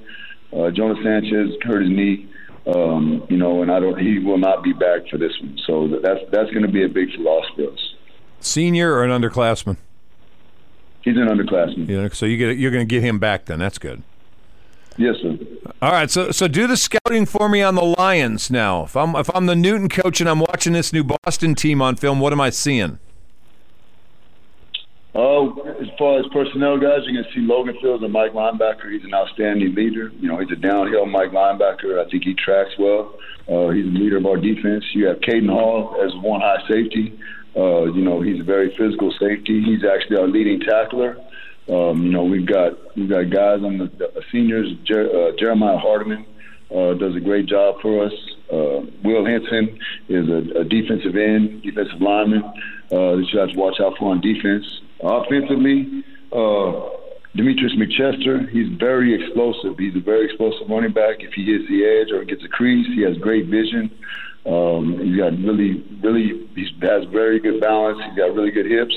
uh, Jonas Sanchez hurt his knee. Um, you know, and I don't. He will not be back for this one. So that's that's going to be a big loss for us. Senior or an underclassman? He's an underclassman. Yeah, so you get you're going to get him back then. That's good. Yes, sir. All right, so so do the scouting for me on the Lions now. If I'm if I'm the Newton coach and I'm watching this new Boston team on film, what am I seeing? Oh, as far as personnel guys, you're going to see Logan Fields and Mike Linebacker. He's an outstanding leader. You know, he's a downhill Mike Linebacker. I think he tracks well. Uh, he's the leader of our defense. You have Caden Hall as one high safety. Uh, you know, he's a very physical safety. He's actually our leading tackler. Um, you know, we've got we've got guys on the, the seniors. Jer- uh, Jeremiah Hardiman uh, does a great job for us. Uh, Will Henson is a, a defensive end, defensive lineman uh, that you have to watch out for on defense. Offensively, uh, Demetrius McChester, he's very explosive. He's a very explosive running back. If he hits the edge or gets a crease, he has great vision. Um, he's got really, really, he has very good balance. He's got really good hips.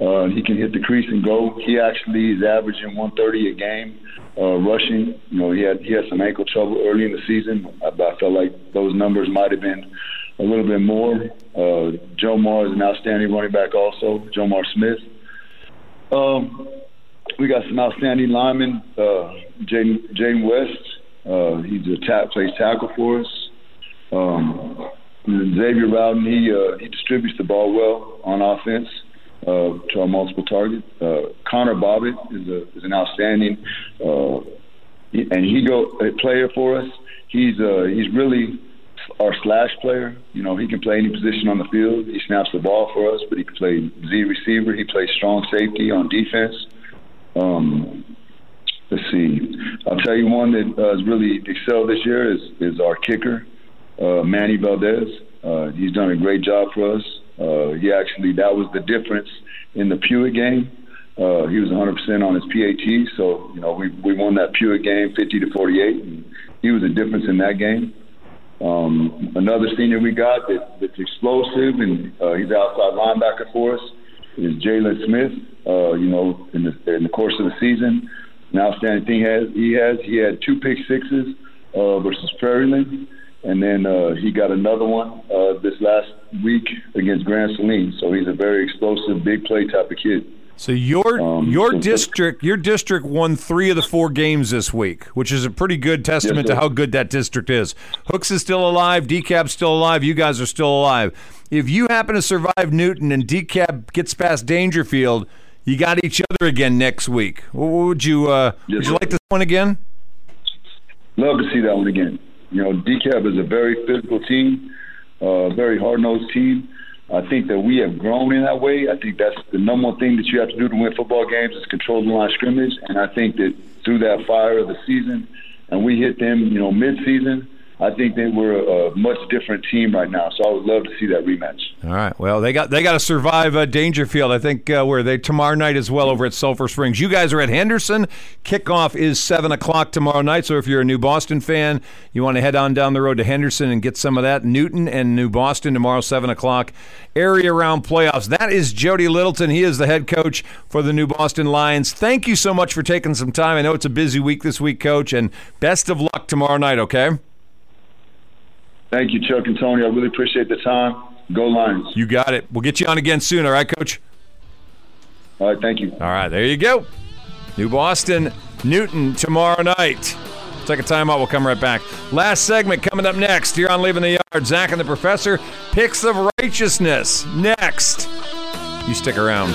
Uh, he can hit the crease and go. He actually is averaging 130 a game uh, rushing. You know, he had he had some ankle trouble early in the season. I, I felt like those numbers might have been a little bit more. Uh, Joe Moore is an outstanding running back, also Joe Moore Smith. Um, we got some outstanding linemen. Uh, Jaden West, uh, he's a tap plays tackle for us. Um, Xavier Rowden, he uh, he distributes the ball well on offense uh, to our multiple target. Uh, Connor Bobbitt is a is an outstanding uh, and he go player for us. He's uh, he's really our slash player. You know, he can play any position on the field. He snaps the ball for us, but he can play Z receiver. He plays strong safety on defense. Um, let's see. I'll tell you one that uh, has really excelled this year is is our kicker, uh, Manny Valdez. Uh, he's done a great job for us. Uh, he actually that was the difference in the Pewitt game. Uh, he was 100% on his PAT, so you know we we won that Pewitt game 50 to 48. And he was a difference in that game. Um, another senior we got that, that's explosive and uh, he's outside linebacker for us is Jalen Smith. Uh, you know, in the in the course of the season, an outstanding thing has he has he had two pick sixes uh, versus Prairiland, and then uh, he got another one uh, this last week against Grand Saline. So he's a very explosive, big play type of kid. So your Um, your district your district won three of the four games this week, which is a pretty good testament to how good that district is. Hooks is still alive, DeKalb's still alive, you guys are still alive. If you happen to survive Newton and Decap gets past Daingerfield, you got each other again next week. What would you uh, would you like this one again? Love to see that one again. You know, DeKalb is a very physical team, uh, very hard nosed team. I think that we have grown in that way. I think that's the number one thing that you have to do to win football games is control the line scrimmage. And I think that through that fire of the season, and we hit them, you know, mid season, I think they we're a much different team right now. So I would love to see that rematch. All right. Well, they got they got to survive uh, Daingerfield. I think uh, where they tomorrow night as well over at Sulphur Springs. You guys are at Henderson. Kickoff is seven o'clock tomorrow night. So if you're a New Boston fan, you want to head on down the road to Henderson and get some of that. Newton and New Boston tomorrow seven o'clock. Area round playoffs. That is Jody Littleton. He is the head coach for the New Boston Lions. Thank you so much for taking some time. I know it's a busy week this week, Coach, and best of luck tomorrow night. Okay. Thank you, Chuck and Tony. I really appreciate the time. Go Lions. You got it. We'll get you on again soon. All right, Coach. All right. Thank you. All right, there you go. New Boston, Newton tomorrow night. Take a timeout. We'll come right back. Last segment coming up next here on Leaving the Yard. Zach and the Professor, Picks of Righteousness. Next. You stick around.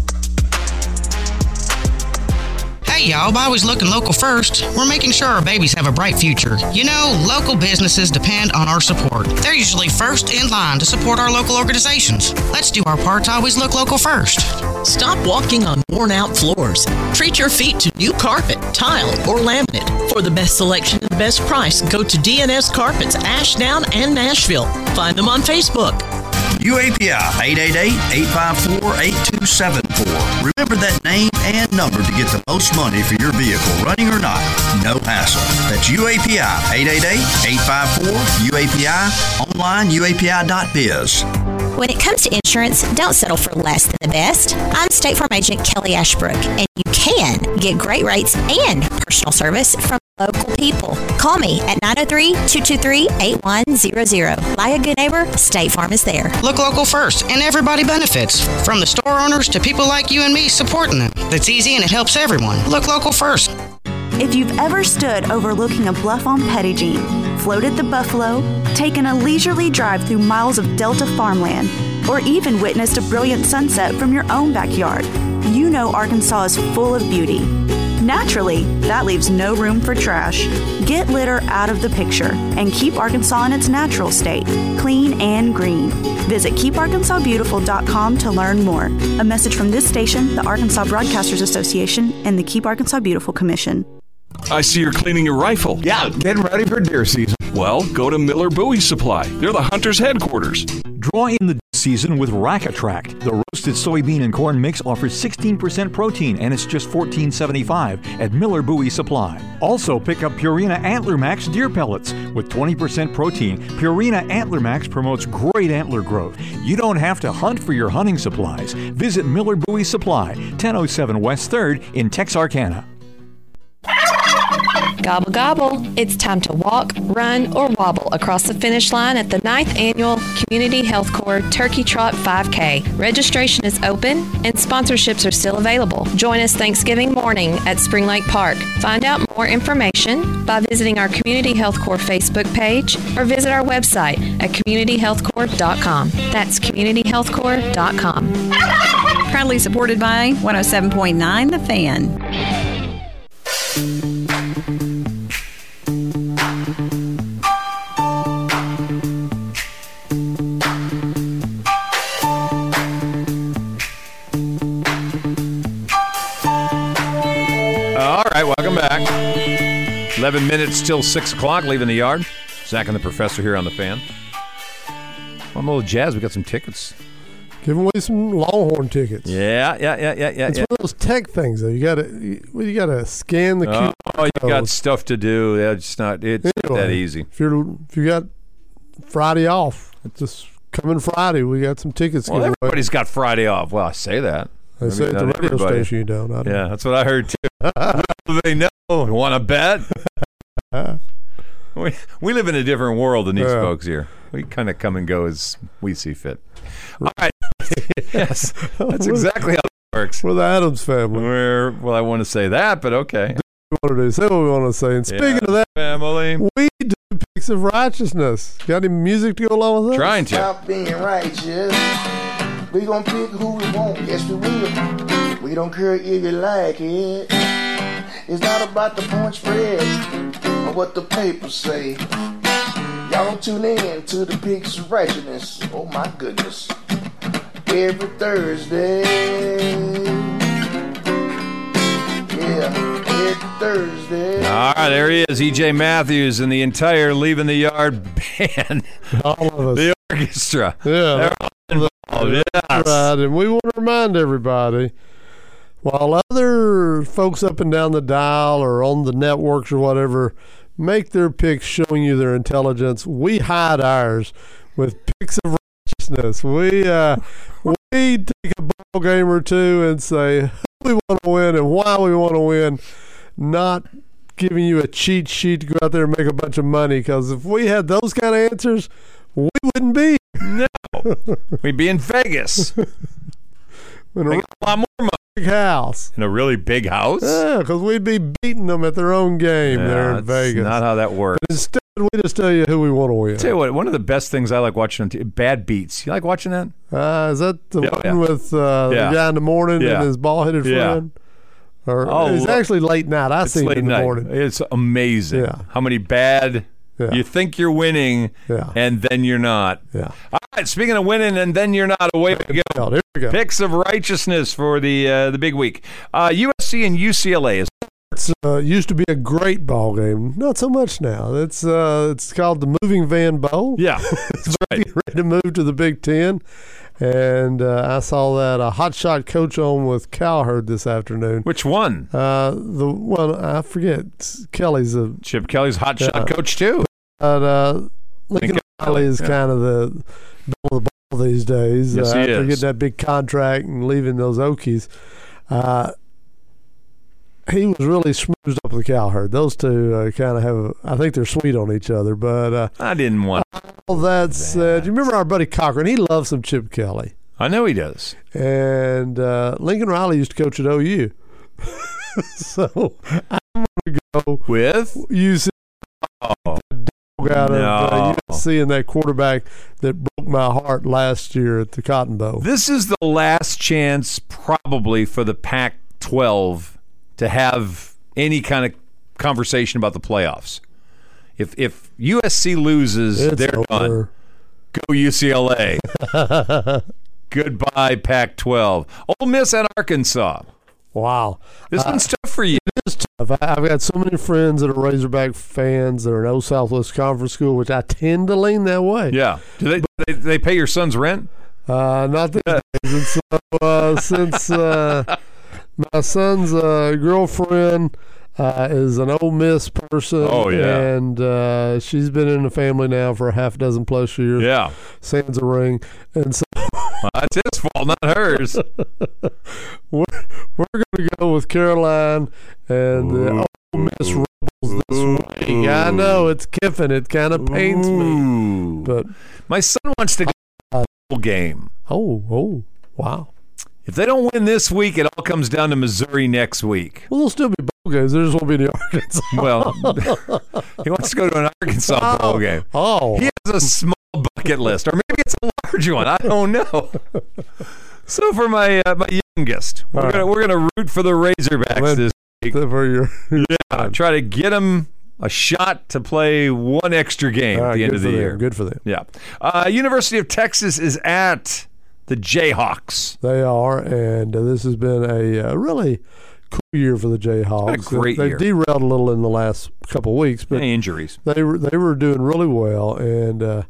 Hey y'all, by always looking local first, we're making sure our babies have a bright future. You know, local businesses depend on our support. They're usually first in line to support our local organizations. Let's do our part to always look local first. Stop walking on worn out floors. Treat your feet to new carpet, tile, or laminate. For the best selection and best price, go to DNS Carpets, Ashdown and Nashville. Find them on Facebook. UAPI 888-854-8274. Remember that name and number to get the most money for your vehicle, running or not. No hassle. That's UAPI 888-854-UAPI. Online, uapi.biz. When it comes to insurance, don't settle for less than the best. I'm State Farm Agent Kelly Ashbrook, and you can get great rates and personal service from local people. Call me at 903-223-8100. Like a good neighbor, State Farm is there. Look local first, and everybody benefits. From the store owners to people like you and me supporting them. It's easy and it helps everyone. Look local first. If you've ever stood overlooking a bluff on Petit Jean, floated the buffalo, taken a leisurely drive through miles of Delta farmland, or even witnessed a brilliant sunset from your own backyard, you know Arkansas is full of beauty. Naturally, that leaves no room for trash. Get litter out of the picture and keep Arkansas in its natural state, clean and green. Visit keeparkansasbeautiful.com to learn more. A message from this station, the Arkansas Broadcasters Association, and the Keep Arkansas Beautiful Commission. I see you're cleaning your rifle. Yeah, getting ready for deer season. Well, go to Miller Bowie Supply. They're the hunter's headquarters. Draw in the season with Rack Attract. The roasted soybean and corn mix offers 16% protein and it's just $14.75 at Miller Bowie Supply. Also, pick up Purina Antler Max deer pellets with 20% protein. Purina Antler Max promotes great antler growth. You don't have to hunt for your hunting supplies. Visit Miller Bowie Supply, 1007 West 3rd in Texarkana. Gobble gobble. It's time to walk, run, or wobble across the finish line at the 9th annual Community HealthCore Turkey Trot 5K. Registration is open and sponsorships are still available. Join us Thanksgiving morning at Spring Lake Park. Find out more information by visiting our Community HealthCore Facebook page or visit our website at communityhealthcorps.com. That's communityhealthcorps.com. Proudly supported by 107.9 The Fan. All right, welcome back. 11 minutes till 6 o'clock, leaving the yard. Zach and the professor here on the fan. A little jazzed. We got some tickets. Giving away some Longhorn tickets. Yeah, yeah, yeah, yeah, yeah. It's yeah. one of those tech things though. You gotta, you, well, you gotta scan the oh, QR Oh, you got stuff to do. Yeah, It's not. It's not that easy. If you're, if you got Friday off, it's just coming Friday. We got some tickets. Well, away. everybody's got Friday off. Well, I say that. They say at the radio everybody. station you don't. I don't Yeah, that's what I heard too. They know. Want to bet? we, we live in a different world than these Yeah. folks here. We kind of come and go as we see fit. All right. yes, that's exactly how it works. We're the Addams family. We're, well, I want to say that, but okay. We want to do. Say what we want to say. And speaking Yeah, of that, family, we do picks of righteousness. Got any music to go along with that? Trying to. Stop being righteous. We gon' pick who we want, yes we will. We don't care if you like it. It's not about the point spread or what the papers say. Y'all don't tune in to the pigs of righteousness. Oh my goodness. Every Thursday. Yeah, head to Thursday. All right, there he is, EJ Matthews and the entire Leaving the Yard band. All of us. The orchestra. Yeah. They're all involved. Yes. Right. And we want to remind everybody while other folks up and down the dial or on the networks or whatever make their picks showing you their intelligence, we hide ours with picks of righteousness. We uh, we take a ball game or two and say who we want to win and why we want to win, not giving you a cheat sheet to go out there and make a bunch of money. Because if we had those kind of answers, we wouldn't be. No. We'd be in Vegas. in Make a lot more money. big house. In a really big house? Yeah, because we'd be beating them at their own game there in that's Vegas. Not how that works. But instead, we just tell you who we want to win. Tell you what, one of the best things I like watching on t- Bad Beats. You like watching that? Uh, is that the Yeah, one yeah. with uh, Yeah. the guy in the morning and his ball headed friend? Or Oh, it's actually late night. I see late in the night. morning. It's amazing. Yeah. How many bad Yeah. you think you're winning Yeah. and then you're not. Yeah. All right, speaking of winning and then you're not, away we go. Here we go. Picks of righteousness for the uh, the big week. Uh, USC and UCLA is It's uh, used to be a great ball game. Not so much now. It's uh, it's called the Moving Van Bowl. Yeah, it's getting ready to move to the Big Ten, and uh, I saw that a hot shot coach on with Cowherd this afternoon. which one? Uh, the one I forget. Kelly's a Chip Kelly's hot shot coach too. but uh, Lincoln Riley is yeah. kind of the of the ball these days. Yes, uh, he after is. getting that big contract and leaving those Okies. Uh, he was really smoothed up with the Cowherd. Those two uh, kind of have, I think they're sweet on each other. But uh, I didn't want. all that said, you remember our buddy Cochran? He loves some Chip Kelly. I know he does. And uh, Lincoln Riley used to coach at OU. so I'm going to go With UC oh, out of uh, No. USC and that quarterback that broke my heart last year at the Cotton Bowl. this is the last chance probably for the Pac-12 to have any kind of conversation about the playoffs. If if USC loses, It's they're done. Go UCLA. Goodbye Pac-12. Ole Miss at Arkansas. Wow. This Uh, one's tough for you. Tough. I've got so many friends that are Razorback fans that are in Old Southwest Conference School, which I tend to lean that way. Yeah. Do they they, they pay your son's rent? Uh, not these days. And so, uh, since uh, my son's uh, girlfriend uh, is an Ole Miss person, Oh, yeah. and uh, she's been in the family now for a half dozen plus years. Yeah. Sans a ring, and so that's his fault, not hers. we're, we're going to go with Caroline and the Ole Miss Rebels this week. I know it's Kiffin. It kind of pains me, but My son wants to go a game. oh, oh, wow. If they don't win this week, it all comes down to Missouri next week. Well, there'll still be bowl games. There just won't be any Arkansas. Well, he wants to go to an Arkansas bowl game. Oh, He has a small bucket list, or maybe it's a large one. I don't know. So for my uh, my youngest, we're All gonna we're gonna root for the Razorbacks Well, this week. for your Yeah, try to get them a shot to play one extra game All at the end of the them. year. Good for them. Yeah. Uh, University of Texas is at the Jayhawks. They are, and uh, this has been a uh, really cool year for the Jayhawks. It's been a great They've year. derailed a little in the last couple of weeks, but Any injuries? they were they were doing really well, and uh,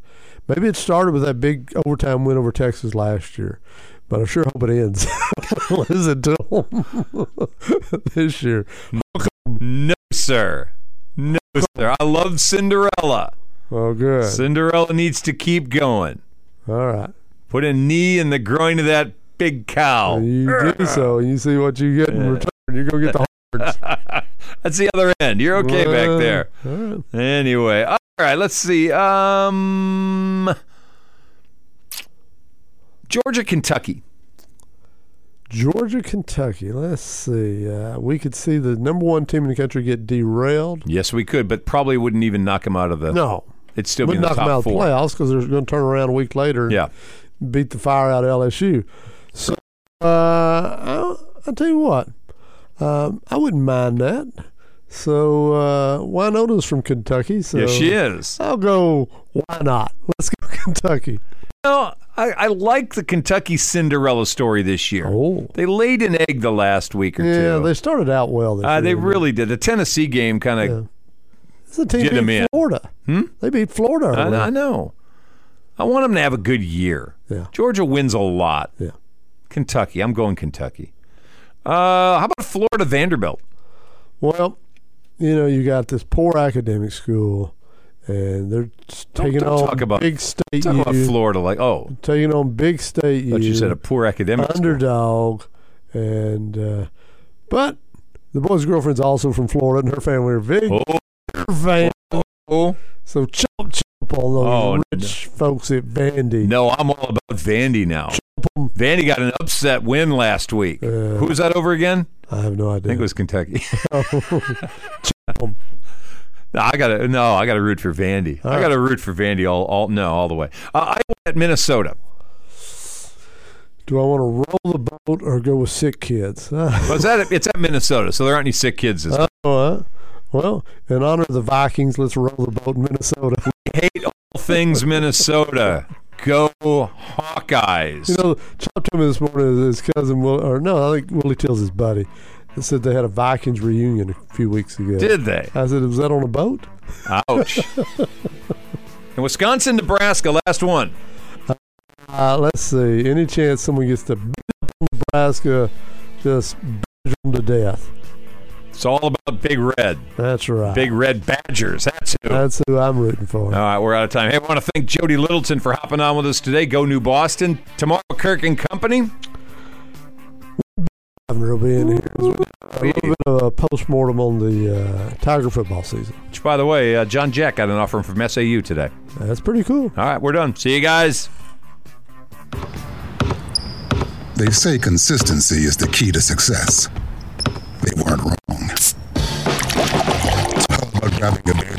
maybe it started with that big overtime win over Texas last year. But I sure hope it ends losing to them this year. No, sir. No, sir. I love Cinderella. Oh, good. Cinderella needs to keep going. All right. Put a knee in the groin of that big cow. You do so, and you see what you get in return. You're gonna get the horns. That's the other end. You're okay back there. all right. Anyway, all right. Let's see. Um, Georgia, Kentucky. Georgia, Kentucky. Let's see. Uh, we could see the number one team in the country get derailed. Yes, we could, but probably wouldn't even knock them out of the. No, it'd still be in wouldn't the knock them out of the playoffs because they're going to turn around a week later. Yeah. Beat the fire out of LSU. So uh, I'll, I'll tell you what, um, I wouldn't mind that. So uh, Winota's from Kentucky. So Yes, she is. I'll go. Why not? Let's go Kentucky. Well, I, I like the Kentucky Cinderella story this year. Oh. They laid an egg the last week or Yeah, two. they started out well. This Uh, they really did. The Tennessee game kind of This is a team beat. Florida. Hmm? They beat Florida. I. I know. I want them to have a good year. Yeah. Georgia wins a lot. Yeah. Kentucky. I'm going Kentucky. Uh, how about Florida Vanderbilt? Well, you know, you got this poor academic school, and they're just Don't- taking don't on talk about- big state. Talk about Florida like, oh, taking on big state. thought you said a poor academic school. underdog, and uh, but the boy's girlfriend's also from Florida, and her family are big fans. Oh. So chomp, chomp on those Oh, rich folks at Vandy. No, I'm all about Vandy now. Vandy got an upset win last week. Who was that over again? I have no idea. I think it was Kentucky. no, I gotta no, I gotta root for Vandy. I gotta root for Vandy all, all no, all the way. Uh, Iowa at Minnesota. Do I want to roll the boat or go with sick kids? Was that it's at Minnesota, so there aren't any sick kids this. Oh, uh, well, in honor of the Vikings, let's roll the boat in Minnesota. We hate all things Minnesota. Go Hawkeyes. You know, talked to him this morning. His cousin, Will, or no, I think Willie tells his buddy. They said they had a Vikings reunion a few weeks ago. Did they? I said, was that on a boat? Ouch. and Wisconsin, Nebraska, last one. Uh, let's see. Any chance someone gets to beat up Nebraska, just badger them to death. It's all about Big Red. That's right. Big Red Badgers. That's who. That's who I'm rooting for. All right, we're out of time. Hey, I want to thank Jody Littleton for hopping on with us today. Go New Boston. Tomorrow, Kirk and Company. Governor will be in here. A little bit of a postmortem on the uh, Tiger football season. Which, by the way, uh, John Jack got an offer from SAU today. That's pretty cool. All right, we're done. See you guys. They say consistency is the key to success. They weren't wrong. It's all about grabbing a